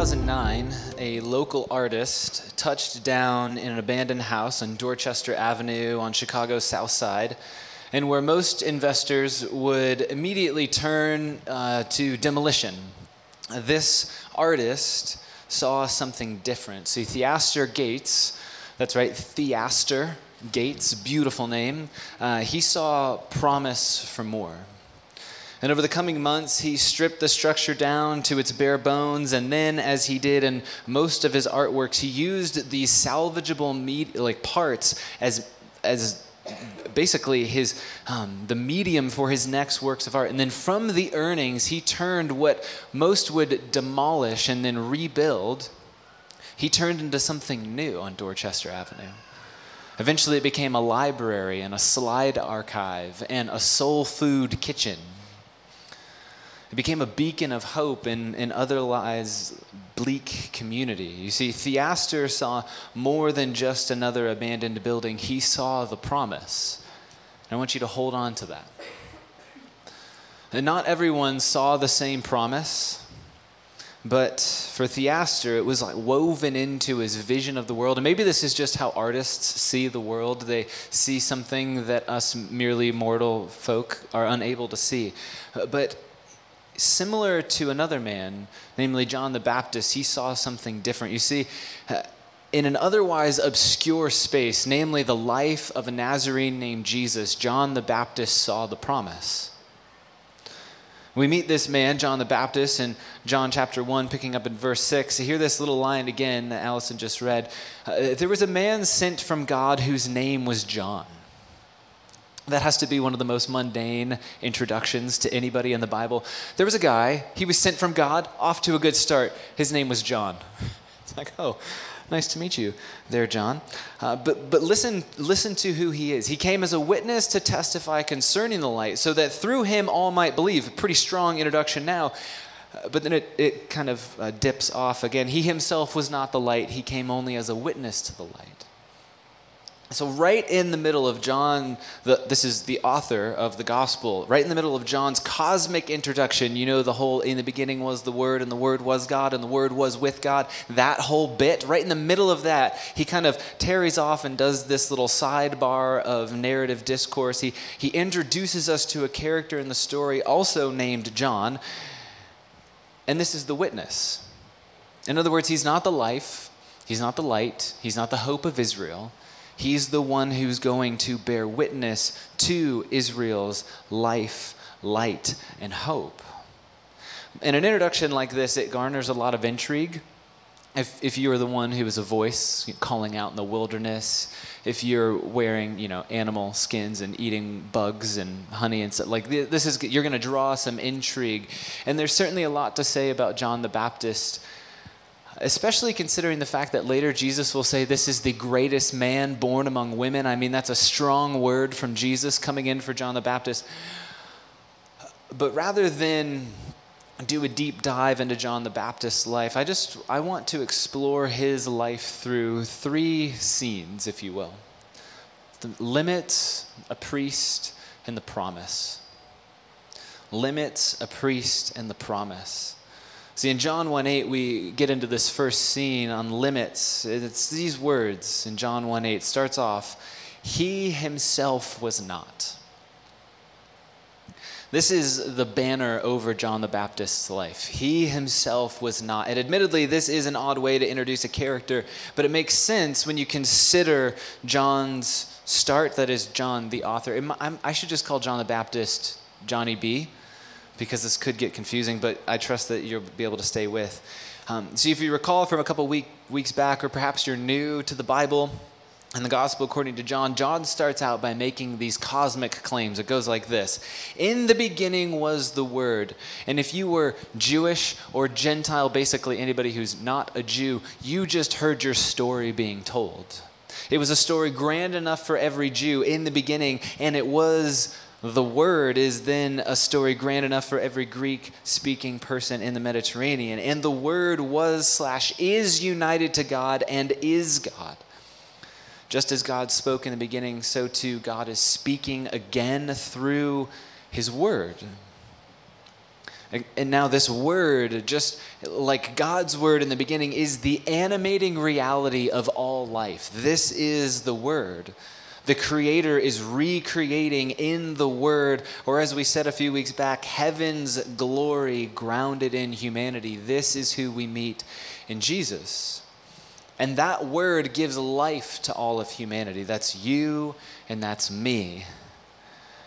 2009, a local artist touched down in an abandoned house on Dorchester Avenue on Chicago's South Side, and where most investors would immediately turn uh, to demolition. This artist saw something different. See, Theaster Gates, that's right, Theaster Gates, beautiful name, uh, he saw promise for more. And over the coming months, he stripped the structure down to its bare bones. And then, as he did in most of his artworks, he used these salvageable meat, like parts as, as basically his, um, the medium for his next works of art. And then from the earnings, he turned what most would demolish and then rebuild, he turned into something new on Dorchester Avenue. Eventually, it became a library and a slide archive and a soul food kitchen it became a beacon of hope in, in otherwise bleak community. You see, Theaster saw more than just another abandoned building, he saw the promise. And I want you to hold on to that. And not everyone saw the same promise, but for Theaster, it was like woven into his vision of the world. And maybe this is just how artists see the world. They see something that us merely mortal folk are unable to see. But similar to another man, namely John the Baptist, he saw something different. You see, uh, in an otherwise obscure space, namely the life of a Nazarene named Jesus, John the Baptist saw the promise. We meet this man, John the Baptist, in John chapter 1, picking up in verse 6. You hear this little line again that Allison just read. Uh, there was a man sent from God whose name was John. That has to be one of the most mundane introductions to anybody in the Bible. There was a guy, he was sent from God, off to a good start. His name was John. It's like, oh, nice to meet you there, John. Uh, but but listen, listen to who he is. He came as a witness to testify concerning the light, so that through him all might believe. A pretty strong introduction now. Uh, but then it, it kind of uh, dips off again. He himself was not the light, he came only as a witness to the light. So, right in the middle of John, the, this is the author of the gospel, right in the middle of John's cosmic introduction, you know, the whole in the beginning was the Word, and the Word was God, and the Word was with God, that whole bit, right in the middle of that, he kind of tarries off and does this little sidebar of narrative discourse. He, he introduces us to a character in the story also named John, and this is the witness. In other words, he's not the life, he's not the light, he's not the hope of Israel. He's the one who's going to bear witness to Israel's life, light, and hope. In an introduction like this, it garners a lot of intrigue. If, if you are the one who is a voice calling out in the wilderness, if you're wearing you know animal skins and eating bugs and honey and stuff like this is you're going to draw some intrigue and there's certainly a lot to say about john the baptist especially considering the fact that later Jesus will say, This is the greatest man born among women. I mean, that's a strong word from Jesus coming in for John the Baptist. But rather than do a deep dive into John the Baptist's life, I just I want to explore his life through three scenes, if you will. The limits, a priest, and the promise. Limits, a priest, and the promise. See, in John 1 8, we get into this first scene on limits. It's these words in John 1 8. starts off, He himself was not. This is the banner over John the Baptist's life. He himself was not. And admittedly, this is an odd way to introduce a character, but it makes sense when you consider John's start, that is, John the author. I should just call John the Baptist Johnny B because this could get confusing, but I trust that you'll be able to stay with. Um, so, if you recall from a couple week, weeks back, or perhaps you're new to the Bible and the Gospel according to John, John starts out by making these cosmic claims. It goes like this In the beginning was the Word. And if you were Jewish or Gentile, basically anybody who's not a Jew, you just heard your story being told. It was a story grand enough for every Jew in the beginning, and it was the word is then a story grand enough for every Greek speaking person in the Mediterranean. And the word was slash is united to God and is God. Just as God spoke in the beginning, so too God is speaking again through his word. And And now, this word, just like God's word in the beginning, is the animating reality of all life. This is the word. The Creator is recreating in the Word, or as we said a few weeks back, heaven's glory grounded in humanity. This is who we meet in Jesus. And that Word gives life to all of humanity. That's you and that's me.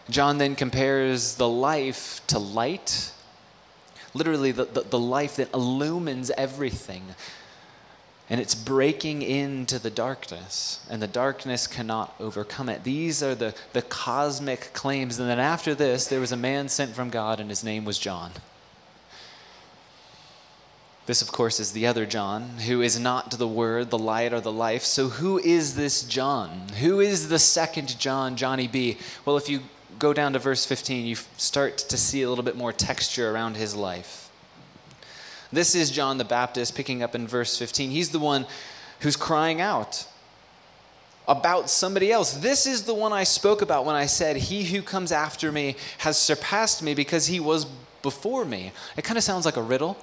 John then compares the life to light, literally, the, the, the life that illumines everything and it's breaking into the darkness, and the darkness cannot overcome it. These are the, the cosmic claims. And then after this, there was a man sent from God, and his name was John. This, of course, is the other John, who is not the Word, the light, or the life. So, who is this John? Who is the second John, Johnny B? Well, if you go down to verse 15, you start to see a little bit more texture around his life. This is John the Baptist, picking up in verse 15. He's the one who's crying out about somebody else. This is the one I spoke about when I said, He who comes after me has surpassed me because he was before me. It kind of sounds like a riddle.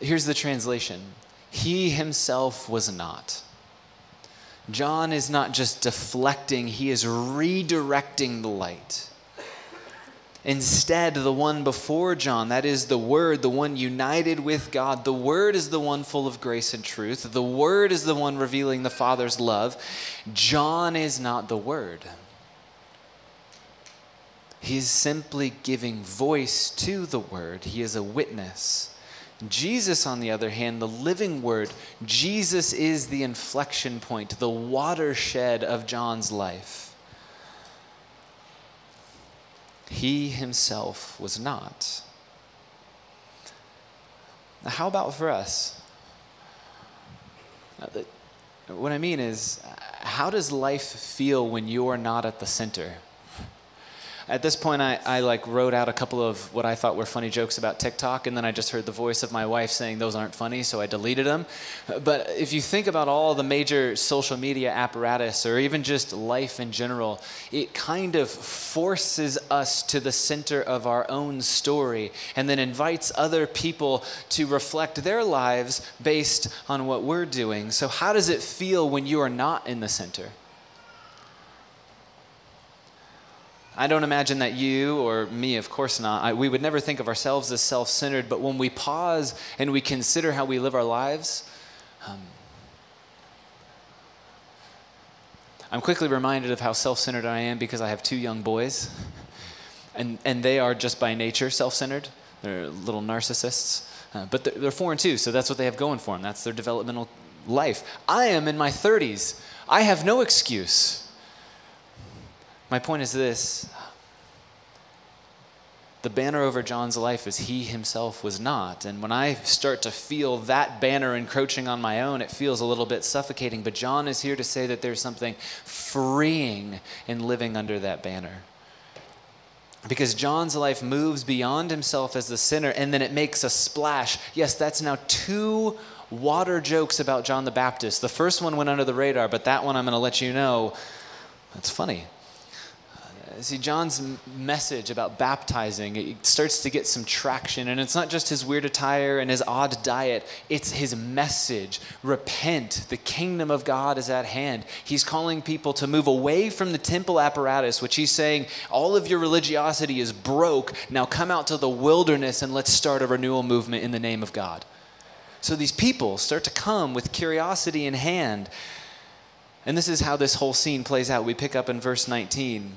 Here's the translation He himself was not. John is not just deflecting, he is redirecting the light. Instead, the one before John, that is the Word, the one united with God, the Word is the one full of grace and truth. The Word is the one revealing the Father's love. John is not the Word. He's simply giving voice to the Word, he is a witness. Jesus, on the other hand, the living Word, Jesus is the inflection point, the watershed of John's life. He himself was not. Now, how about for us? What I mean is, how does life feel when you're not at the center? At this point, I, I like wrote out a couple of what I thought were funny jokes about TikTok, and then I just heard the voice of my wife saying those aren't funny, so I deleted them. But if you think about all the major social media apparatus, or even just life in general, it kind of forces us to the center of our own story, and then invites other people to reflect their lives based on what we're doing. So, how does it feel when you are not in the center? I don't imagine that you or me, of course not, I, we would never think of ourselves as self centered, but when we pause and we consider how we live our lives, um, I'm quickly reminded of how self centered I am because I have two young boys, and, and they are just by nature self centered. They're little narcissists, uh, but they're, they're and two, so that's what they have going for them. That's their developmental life. I am in my 30s. I have no excuse. My point is this the banner over John's life is he himself was not. And when I start to feel that banner encroaching on my own, it feels a little bit suffocating. But John is here to say that there's something freeing in living under that banner. Because John's life moves beyond himself as the sinner, and then it makes a splash. Yes, that's now two water jokes about John the Baptist. The first one went under the radar, but that one I'm going to let you know that's funny. See, John's message about baptizing, it starts to get some traction. And it's not just his weird attire and his odd diet, it's his message repent, the kingdom of God is at hand. He's calling people to move away from the temple apparatus, which he's saying, all of your religiosity is broke. Now come out to the wilderness and let's start a renewal movement in the name of God. So these people start to come with curiosity in hand. And this is how this whole scene plays out. We pick up in verse 19.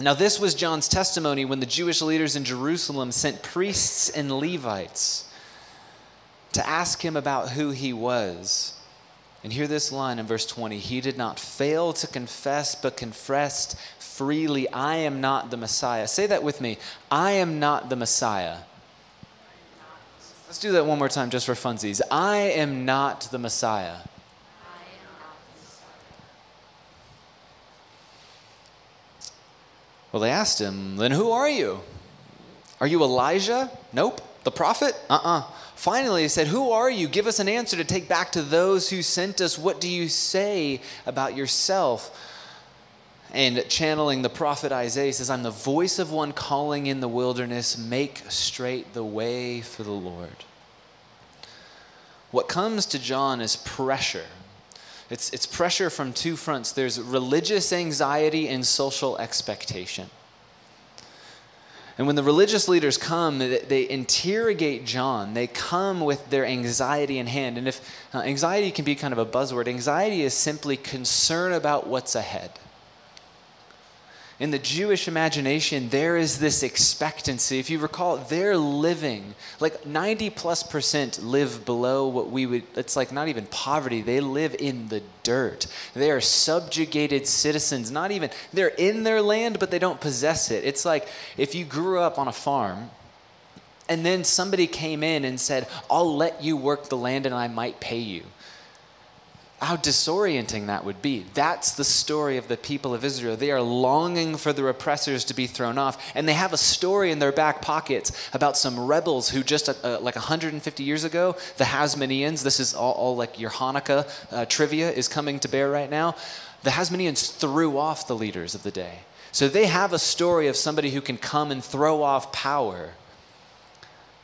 Now, this was John's testimony when the Jewish leaders in Jerusalem sent priests and Levites to ask him about who he was. And hear this line in verse 20 He did not fail to confess, but confessed freely, I am not the Messiah. Say that with me I am not the Messiah. Let's do that one more time just for funsies. I am not the Messiah. Well, they asked him, Then who are you? Are you Elijah? Nope. The prophet? Uh uh-uh. uh Finally, he said, Who are you? Give us an answer to take back to those who sent us. What do you say about yourself? and channeling the prophet Isaiah says, I'm the voice of one calling in the wilderness, make straight the way for the Lord. What comes to John is pressure. It's, it's pressure from two fronts there's religious anxiety and social expectation. And when the religious leaders come, they interrogate John. They come with their anxiety in hand. And if uh, anxiety can be kind of a buzzword, anxiety is simply concern about what's ahead in the Jewish imagination, there is this expectancy. If you recall, they're living, like 90 plus percent live below what we would, it's like not even poverty. They live in the dirt. They are subjugated citizens, not even, they're in their land, but they don't possess it. It's like if you grew up on a farm, and then somebody came in and said, I'll let you work the land and I might pay you how disorienting that would be. That's the story of the people of Israel. They are longing for their oppressors to be thrown off, and they have a story in their back pockets about some rebels who just uh, uh like 150 years ago, the Hasmoneans, this is all, all like your Hanukkah uh, trivia is coming to bear right now. The Hasmoneans threw off the leaders of the day. So they have a story of somebody who can come and throw off power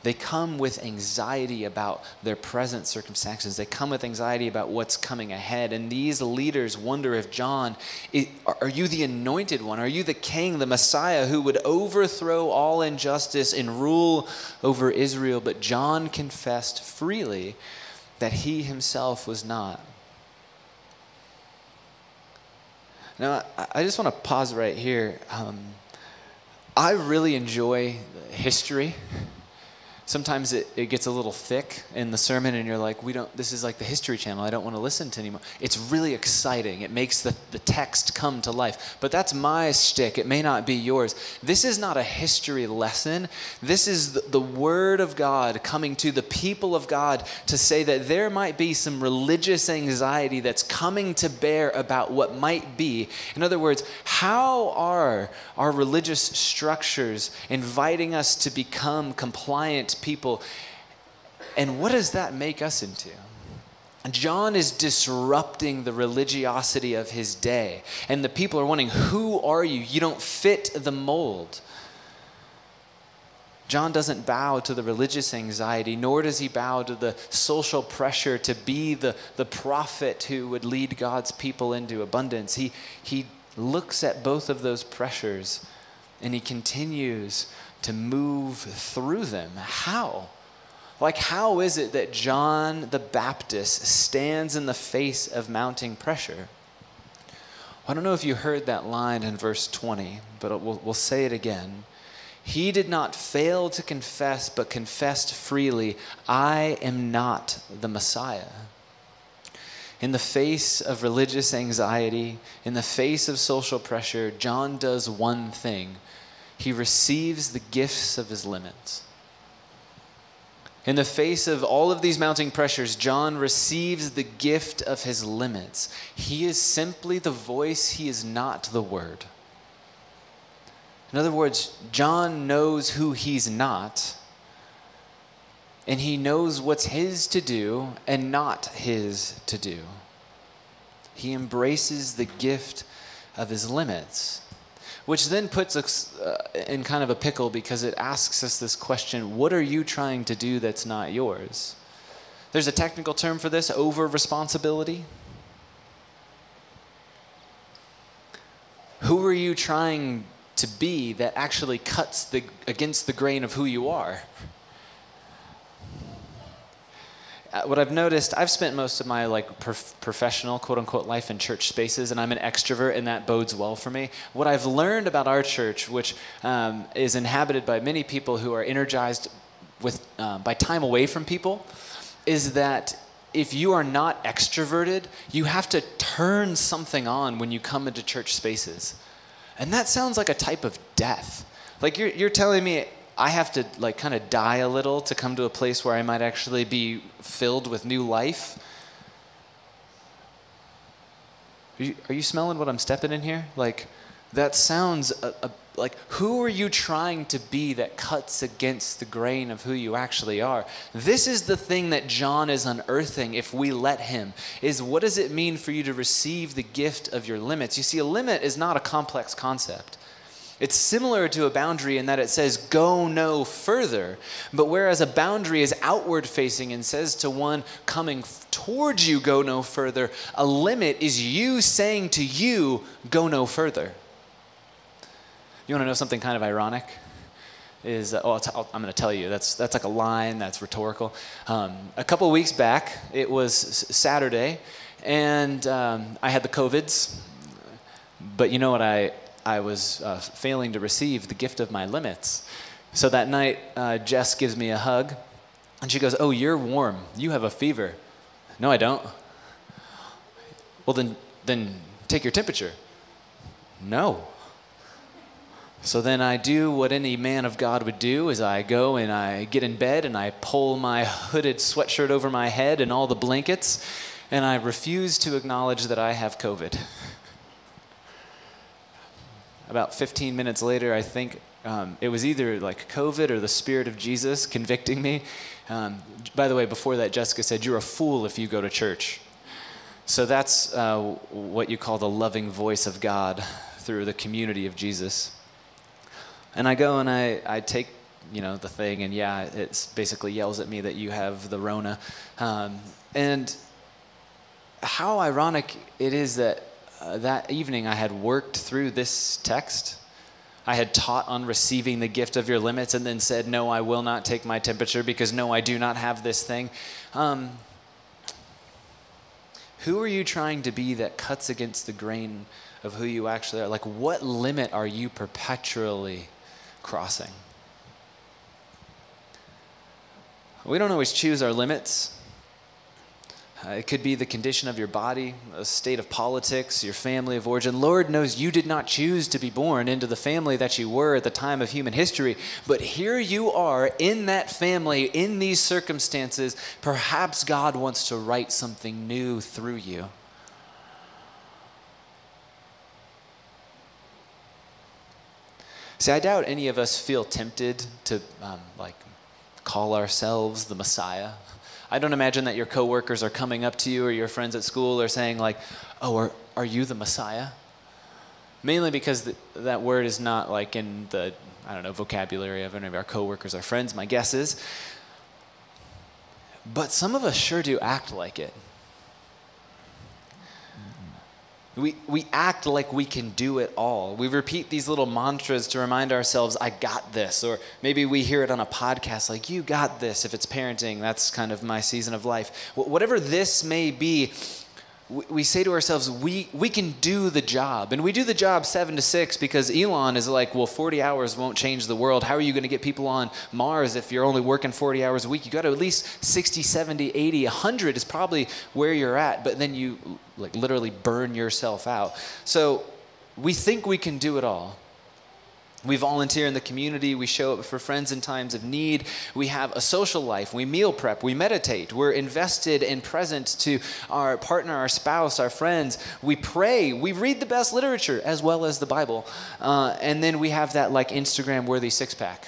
they come with anxiety about their present circumstances. They come with anxiety about what's coming ahead. And these leaders wonder if John, are you the anointed one? Are you the king, the Messiah who would overthrow all injustice and rule over Israel? But John confessed freely that he himself was not. Now, I just want to pause right here. Um, I really enjoy history sometimes it, it gets a little thick in the sermon and you're like we don't this is like the history channel. I don't want to listen to anymore. It's really exciting. It makes the, the text come to life. But that's my stick it may not be yours. This is not a history lesson. This is the, the word of god coming to the people of god to say that there might be some religious anxiety that's coming to bear about what might be. In other words how are our religious structures inviting us to become compliant people. And what does that make us into? John is disrupting the religiosity of his day. And the people are wondering, Who are you? You don't fit the mold. John doesn't bow to the religious anxiety, nor does he bow to the social pressure to be the, the prophet who would lead God's people into abundance. He, he looks at both of those pressures and he continues to move through them. How? Like, how is it that John the Baptist stands in the face of mounting pressure? I don't know if you heard that line in verse 20, but we'll, we'll say it again. He did not fail to confess, but confessed freely, I am not the Messiah. In the face of religious anxiety, in the face of social pressure, John does one thing he receives the gifts of his limits. In the face of all of these mounting pressures, John receives the gift of his limits. He is simply the voice, he is not the word. In other words, John knows who he's not, and he knows what's his to do and not his to do. He embraces the gift of his limits which then puts us uh, in kind of a pickle because it asks us this question what are you trying to do that's not yours? There's a technical term for this over responsibility. Who are you trying to be that actually cuts the, against the grain of who you are? Uh, what I've noticed, I've spent most of my like prof- professional quote unquote life in church spaces, and I'm an extrovert, and that bodes well for me. What I've learned about our church, which um, is inhabited by many people who are energized with um, by time away from people, is that if you are not extroverted, you have to turn something on when you come into church spaces, and that sounds like a type of death. Like you're, you're telling me I have to like kind of die a little to come to a place where I might actually be filled with new life. Are you, are you smelling what I'm stepping in here? Like, that sounds a, a like who are you trying to be that cuts against the grain of who you actually are this is the thing that john is unearthing if we let him is what does it mean for you to receive the gift of your limits you see a limit is not a complex concept it's similar to a boundary in that it says, go no further. But whereas a boundary is outward facing and says to one coming towards you, go no further, a limit is you saying to you, go no further. You want to know something kind of ironic? Is uh, oh, i am going to tell you that's that's like a line that's rhetorical. Um, a couple weeks back, it was Saturday, and um, I had the covids. But you know what I I was uh, failing to receive the gift of my limits. So that night, uh, Jess gives me a hug, and she goes, "Oh, you're warm. You have a fever." No, I don't. Well, then, then take your temperature. No. So then I do what any man of God would do is I go and I get in bed and I pull my hooded sweatshirt over my head and all the blankets and I refuse to acknowledge that I have COVID. About 15 minutes later, I think um, it was either like COVID or the Spirit of Jesus convicting me. Um, by the way, before that, Jessica said, You're a fool if you go to church. So that's uh, what you call the loving voice of God through the community of Jesus. And I go and I, I take you know the thing and yeah it basically yells at me that you have the rona um, and how ironic it is that uh, that evening I had worked through this text. I had taught on receiving the gift of your limits and then said, No, I will not take my temperature because no, I do not have this thing. Um, who are you trying to be that cuts against the grain of who you actually are? Like, what limit are you perpetually crossing? We don't always choose our limits. Uh, it could be the condition of your body, a state of politics, your family of origin. Lord knows you did not choose to be born into the family that you were at the time of human history, but here you are in that family, in these circumstances. Perhaps God wants to write something new through you. See, I doubt any of us feel tempted to, um, like, call ourselves the Messiah. I don't imagine that your coworkers are coming up to you or your friends at school are saying like, "Oh, are, are you the Messiah?" Mainly because the, that word is not like in the I don't know vocabulary of any of our coworkers or friends. My guess is. But some of us sure do act like it. We, we act like we can do it all. We repeat these little mantras to remind ourselves, I got this. Or maybe we hear it on a podcast like, you got this. If it's parenting, that's kind of my season of life. Whatever this may be, we say to ourselves, we, we can do the job. And we do the job seven to six because Elon is like, well, 40 hours won't change the world. How are you going to get people on Mars if you're only working 40 hours a week? You got to at least 60, 70, 80, 100 is probably where you're at, but then you like literally burn yourself out. So we think we can do it all. We volunteer in the community. We show up for friends in times of need. We have a social life. We meal prep. We meditate. We're invested and present to our partner, our spouse, our friends. We pray. We read the best literature as well as the Bible. Uh, and then we have that like Instagram worthy six pack.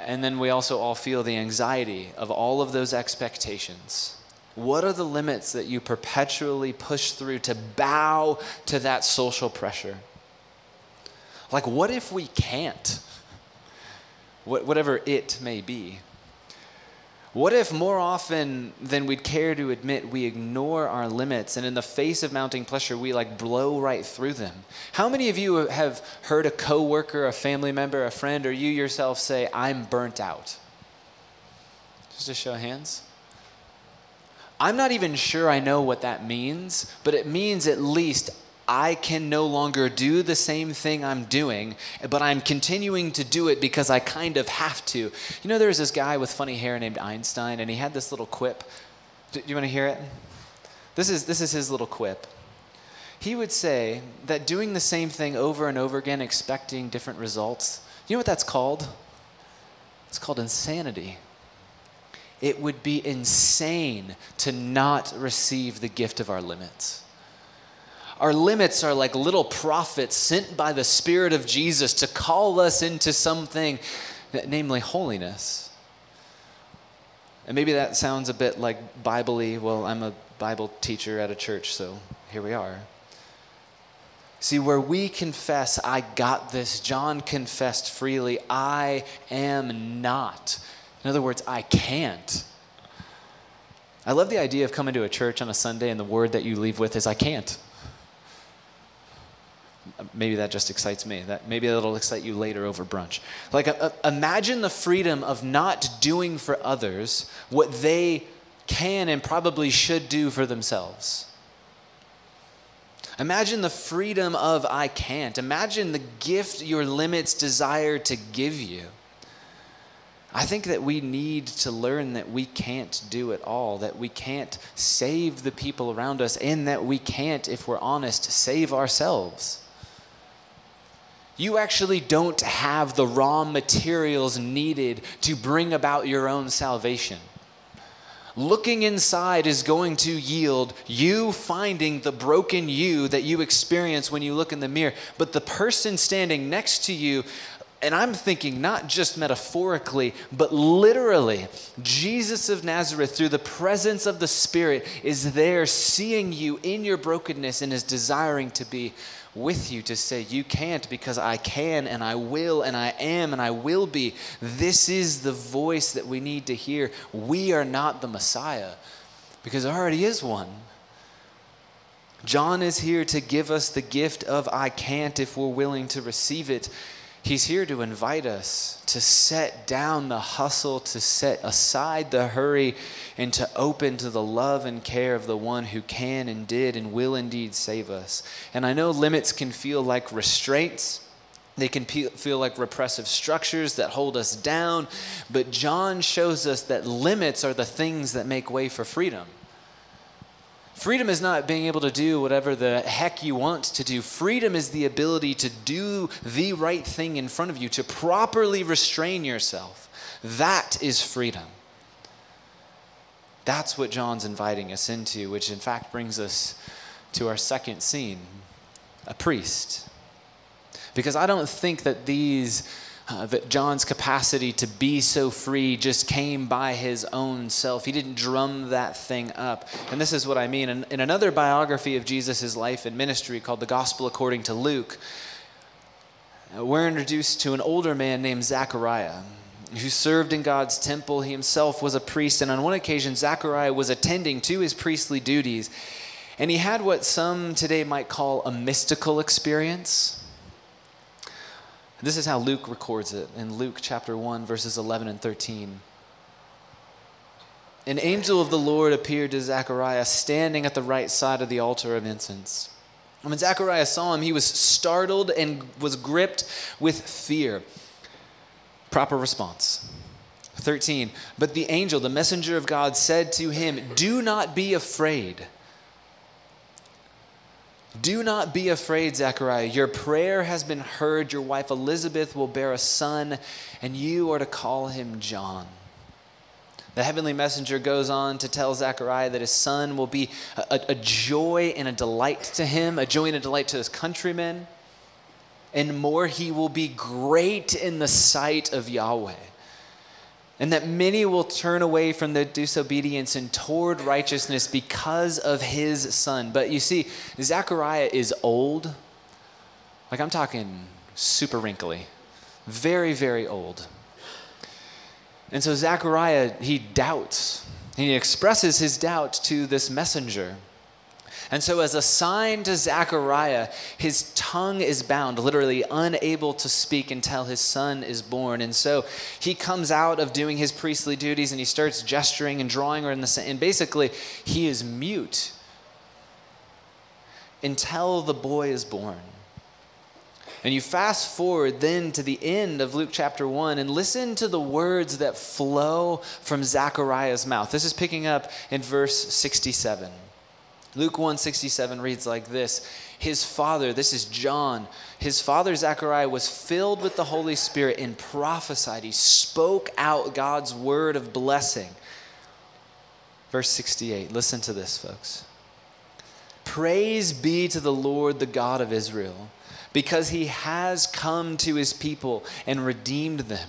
And then we also all feel the anxiety of all of those expectations. What are the limits that you perpetually push through to bow to that social pressure? Like, what if we can't? whatever it may be. What if more often than we'd care to admit, we ignore our limits and in the face of mounting pressure, we like blow right through them? How many of you have heard a coworker, a family member, a friend, or you yourself say, I'm burnt out? Just a show of hands. I'm not even sure I know what that means, but it means at least I can no longer do the same thing I'm doing, but I'm continuing to do it because I kind of have to. You know, there was this guy with funny hair named Einstein, and he had this little quip. Do you want to hear it? This is, this is his little quip. He would say that doing the same thing over and over again, expecting different results, you know what that's called? It's called insanity. It would be insane to not receive the gift of our limits. Our limits are like little prophets sent by the Spirit of Jesus to call us into something, namely holiness. And maybe that sounds a bit like Bible Well, I'm a Bible teacher at a church, so here we are. See, where we confess, I got this, John confessed freely, I am not. In other words, I can't. I love the idea of coming to a church on a Sunday and the word that you leave with is, I can't. Maybe that just excites me. That maybe that'll excite you later over brunch. Like, uh, imagine the freedom of not doing for others what they can and probably should do for themselves. Imagine the freedom of I can't. Imagine the gift your limits desire to give you. I think that we need to learn that we can't do it all, that we can't save the people around us, and that we can't, if we're honest, save ourselves. You actually don't have the raw materials needed to bring about your own salvation. Looking inside is going to yield you finding the broken you that you experience when you look in the mirror. But the person standing next to you, and I'm thinking not just metaphorically, but literally, Jesus of Nazareth, through the presence of the Spirit, is there seeing you in your brokenness and is desiring to be with you to say, You can't because I can and I will and I am and I will be. This is the voice that we need to hear. We are not the Messiah because there already is one. John is here to give us the gift of I can't if we're willing to receive it. He's here to invite us to set down the hustle, to set aside the hurry, and to open to the love and care of the one who can and did and will indeed save us. And I know limits can feel like restraints. They can feel like repressive structures that hold us down, but John shows us that limits are the things that make way for freedom. Freedom is not being able to do whatever the heck you want to do. Freedom is the ability to do the right thing in front of you, to properly restrain yourself. That is freedom. That's what John's inviting us into, which in fact brings us to our second scene a priest. Because I don't think that these uh, that John's capacity to be so free just came by his own self. He didn't drum that thing up. And this is what I mean. In, in another biography of Jesus' life and ministry called The Gospel According to Luke, uh, we're introduced to an older man named Zechariah who served in God's temple. He himself was a priest, and on one occasion, Zechariah was attending to his priestly duties, and he had what some today might call a mystical experience. This is how Luke records it in Luke chapter 1, verses 11 and 13. An angel of the Lord appeared to Zechariah standing at the right side of the altar of incense. And when Zechariah saw him, he was startled and was gripped with fear. Proper response. 13. But the angel, the messenger of God, said to him, Do not be afraid. Do not be afraid, Zechariah. Your prayer has been heard. Your wife Elizabeth will bear a son, and you are to call him John. The heavenly messenger goes on to tell Zechariah that his son will be a, a, joy and a delight to him, a joy and a delight to his countrymen. And more, he will be great in the sight of Yahweh and that many will turn away from the disobedience and toward righteousness because of his son. But you see, Zechariah is old. Like I'm talking super wrinkly, very, very old. And so Zechariah, he doubts. He expresses his doubt to this messenger. And so, as a sign to Zechariah, his tongue is bound, literally unable to speak until his son is born. And so, he comes out of doing his priestly duties and he starts gesturing and drawing her in the and basically, he is mute until the boy is born. And you fast forward then to the end of Luke chapter 1 and listen to the words that flow from Zechariah's mouth. This is picking up in verse 67. Luke 167 reads like this His father, this is John, his father Zechariah was filled with the Holy Spirit and prophesied. He spoke out God's word of blessing. Verse 68, listen to this, folks. Praise be to the Lord, the God of Israel, because he has come to his people and redeemed them.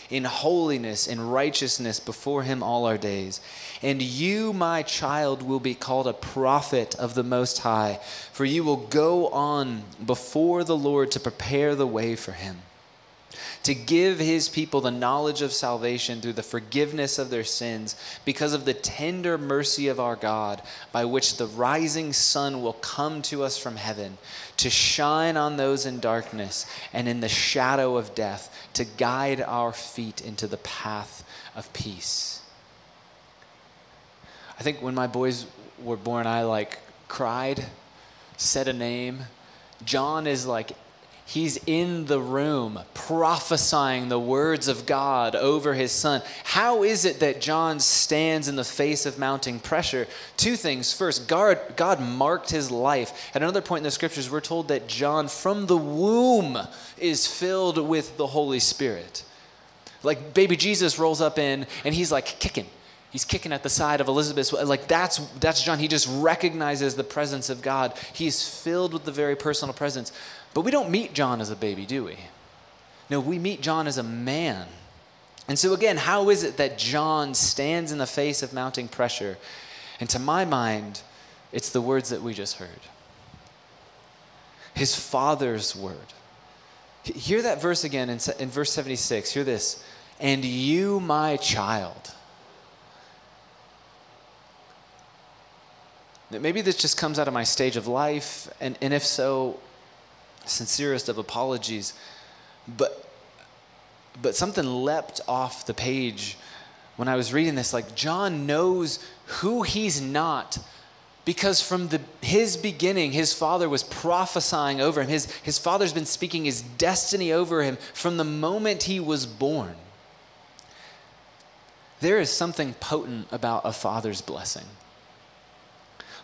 in holiness and righteousness before him all our days. And you, my child, will be called a prophet of the Most High, for you will go on before the Lord to prepare the way for him, to give his people the knowledge of salvation through the forgiveness of their sins, because of the tender mercy of our God, by which the rising sun will come to us from heaven, to shine on those in darkness and in the shadow of death, to guide our feet into the path of peace. I think when my boys were born, I like cried, said a name. John is like, he's in the room prophesying the words of God over his son. How is it that John stands in the face of mounting pressure? Two things. First, God, God marked his life. At another point in the scriptures, we're told that John from the womb is filled with the Holy Spirit. Like baby Jesus rolls up in and he's like kicking He's kicking at the side of Elizabeth. Like that's that's John. He just recognizes the presence of God. He's filled with the very personal presence. But we don't meet John as a baby, do we? No, we meet John as a man. And so again, how is it that John stands in the face of mounting pressure? And to my mind, it's the words that we just heard. His father's word. Hear that verse again in, in verse 76. Hear this. And you, my child Maybe this just comes out of my stage of life, and, and if so, sincerest of apologies. But, but something leapt off the page when I was reading this. Like, John knows who he's not because from the, his beginning, his father was prophesying over him. His, his father's been speaking his destiny over him from the moment he was born. There is something potent about a father's blessing.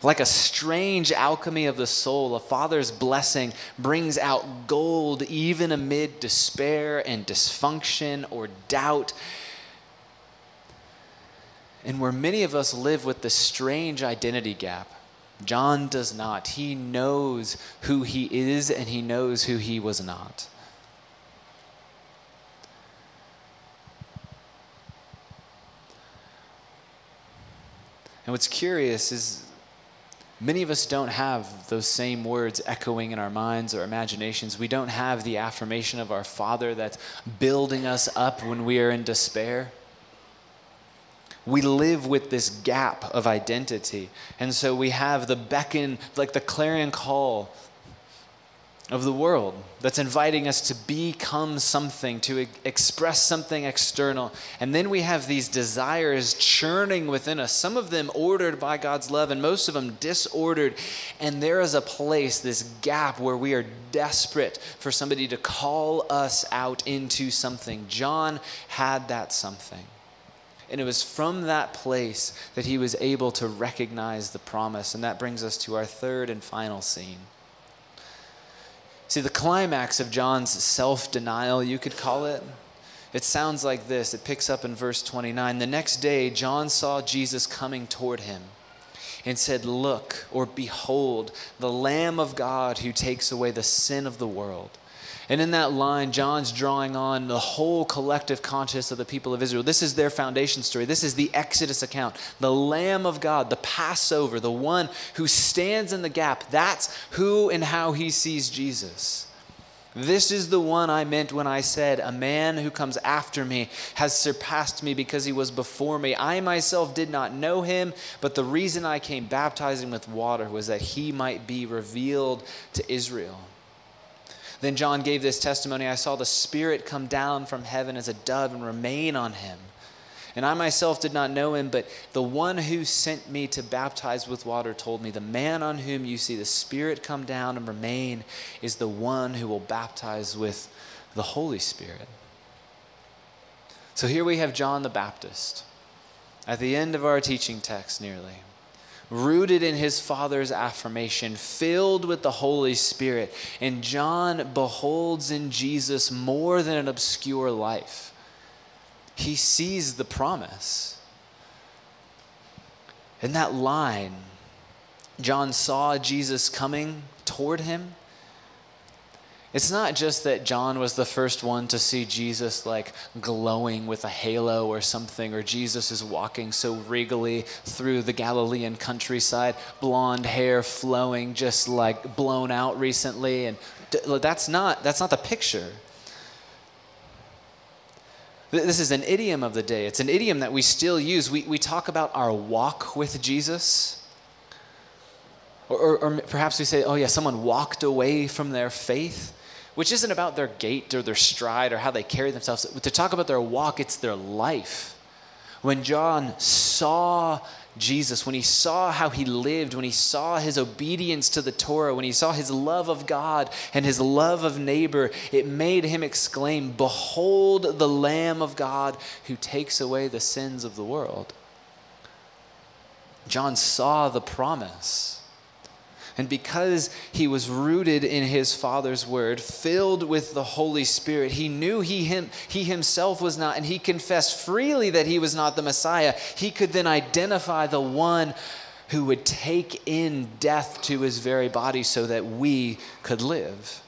Like a strange alchemy of the soul, a father's blessing brings out gold even amid despair and dysfunction or doubt. And where many of us live with this strange identity gap, John does not. He knows who he is and he knows who he was not. And what's curious is Many of us don't have those same words echoing in our minds or imaginations. We don't have the affirmation of our Father that's building us up when we are in despair. We live with this gap of identity. And so we have the beckon, like the clarion call of the world that's inviting us to become something, to express something external. And then we have these desires churning within us, some of them ordered by God's love, and most of them disordered. And there is a place, this gap, where we are desperate for somebody to call us out into something. John had that something. And it was from that place that he was able to recognize the promise. And that brings us to our third and final scene. See, the climax of John's self denial, you could call it, it sounds like this. It picks up in verse 29. The next day, John saw Jesus coming toward him and said, Look, or behold, the Lamb of God who takes away the sin of the world. And in that line, John's drawing on the whole collective conscience of the people of Israel. This is their foundation story. This is the Exodus account. The Lamb of God, the Passover, the one who stands in the gap. That's who and how he sees Jesus. This is the one I meant when I said, A man who comes after me has surpassed me because he was before me. I myself did not know him, but the reason I came baptizing with water was that he might be revealed to Israel. Then John gave this testimony I saw the Spirit come down from heaven as a dove and remain on him. And I myself did not know him, but the one who sent me to baptize with water told me, The man on whom you see the Spirit come down and remain is the one who will baptize with the Holy Spirit. So here we have John the Baptist at the end of our teaching text, nearly rooted in his father's affirmation, filled with the Holy Spirit. And John beholds in Jesus more than an obscure life, he sees the promise. In that line, John saw Jesus coming toward him it's not just that John was the first one to see Jesus like glowing with a halo or something, or Jesus is walking so regally through the Galilean countryside, blonde hair flowing, just like blown out recently. And that's not, that's not the picture. This is an idiom of the day. It's an idiom that we still use. We, we talk about our walk with Jesus. Or, or, or perhaps we say, oh, yeah, someone walked away from their faith which isn't about their gait or their stride or how they carry themselves. To talk about their walk, it's their life. When John saw Jesus, when he saw how he lived, when he saw his obedience to the Torah, when he saw his love of God and his love of neighbor, it made him exclaim, Behold the Lamb of God who takes away the sins of the world. John saw the promise. And because he was rooted in his Father's word, filled with the Holy Spirit, he knew he, him, he himself was not, and he confessed freely that he was not the Messiah. He could then identify the one who would take in death to his very body so that we could live.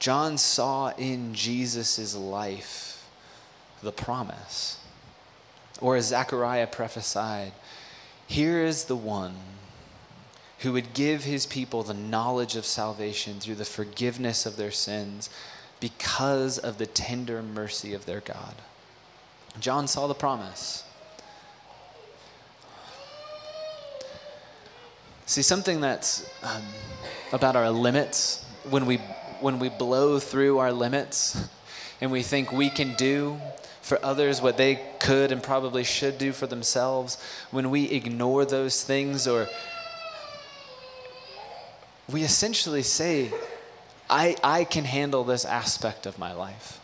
John saw in Jesus' life the promise. Or as Zechariah prophesied, here is the one who would give his people the knowledge of salvation through the forgiveness of their sins because of the tender mercy of their God. John saw the promise. See, something that's um, about our limits, when we, when we blow through our limits and we think we can do for others what they could and probably should do for themselves, when we ignore those things or we essentially say, I, I can handle this aspect of my life.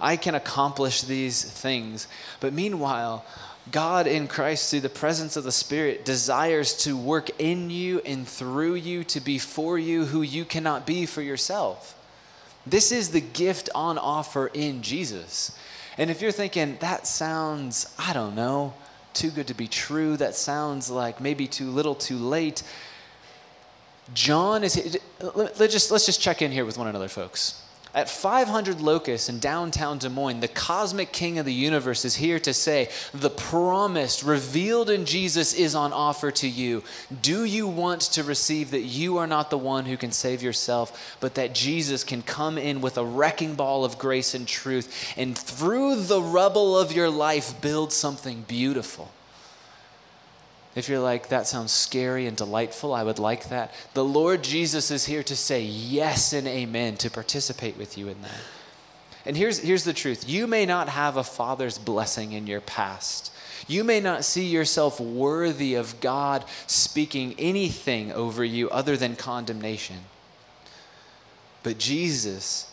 I can accomplish these things. But meanwhile, God in Christ, through the presence of the Spirit, desires to work in you and through you to be for you who you cannot be for yourself. This is the gift on offer in Jesus. And if you're thinking, that sounds, I don't know, too good to be true, that sounds like maybe too little too late. John is, let's just, let's just check in here with one another, folks. At 500 Locust in downtown Des Moines, the cosmic king of the universe is here to say, The promise revealed in Jesus is on offer to you. Do you want to receive that you are not the one who can save yourself, but that Jesus can come in with a wrecking ball of grace and truth and through the rubble of your life build something beautiful? If you're like, that sounds scary and delightful, I would like that. The Lord Jesus is here to say yes and amen, to participate with you in that. And here's, here's the truth you may not have a father's blessing in your past. You may not see yourself worthy of God speaking anything over you other than condemnation. But Jesus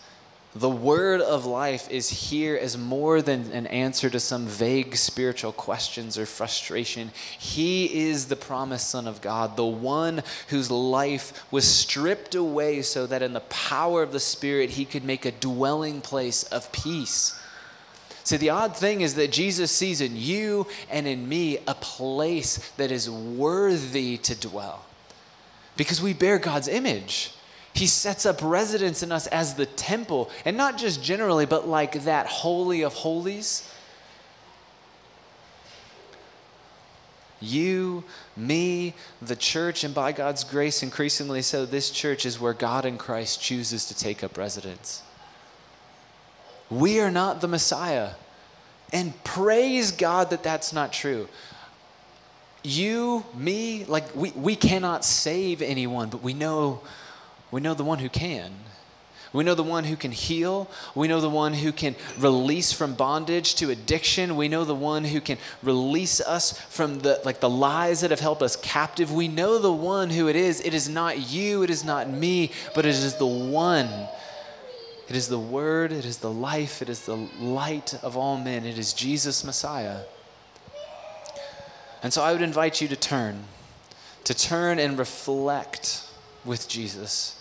the word of life is here as more than an answer to some vague spiritual questions or frustration. He is the promised Son of God, the one whose life was stripped away so that in the power of the Spirit he could make a dwelling place of peace. See, the odd thing is that Jesus sees in you and in me a place that is worthy to dwell because we bear God's image. He sets up residence in us as the temple, and not just generally, but like that holy of holies. You, me, the church, and by God's grace, increasingly so, this church is where God in Christ chooses to take up residence. We are not the Messiah. And praise God that that's not true. You, me, like we, we cannot save anyone, but we know we know the one who can. We know the one who can heal. We know the one who can release from bondage to addiction. We know the one who can release us from the like the lies that have held us captive. We know the one who it is. It is not you, it is not me, but it is the one. It is the word, it is the life, it is the light of all men. It is Jesus Messiah. And so I would invite you to turn, to turn and reflect with Jesus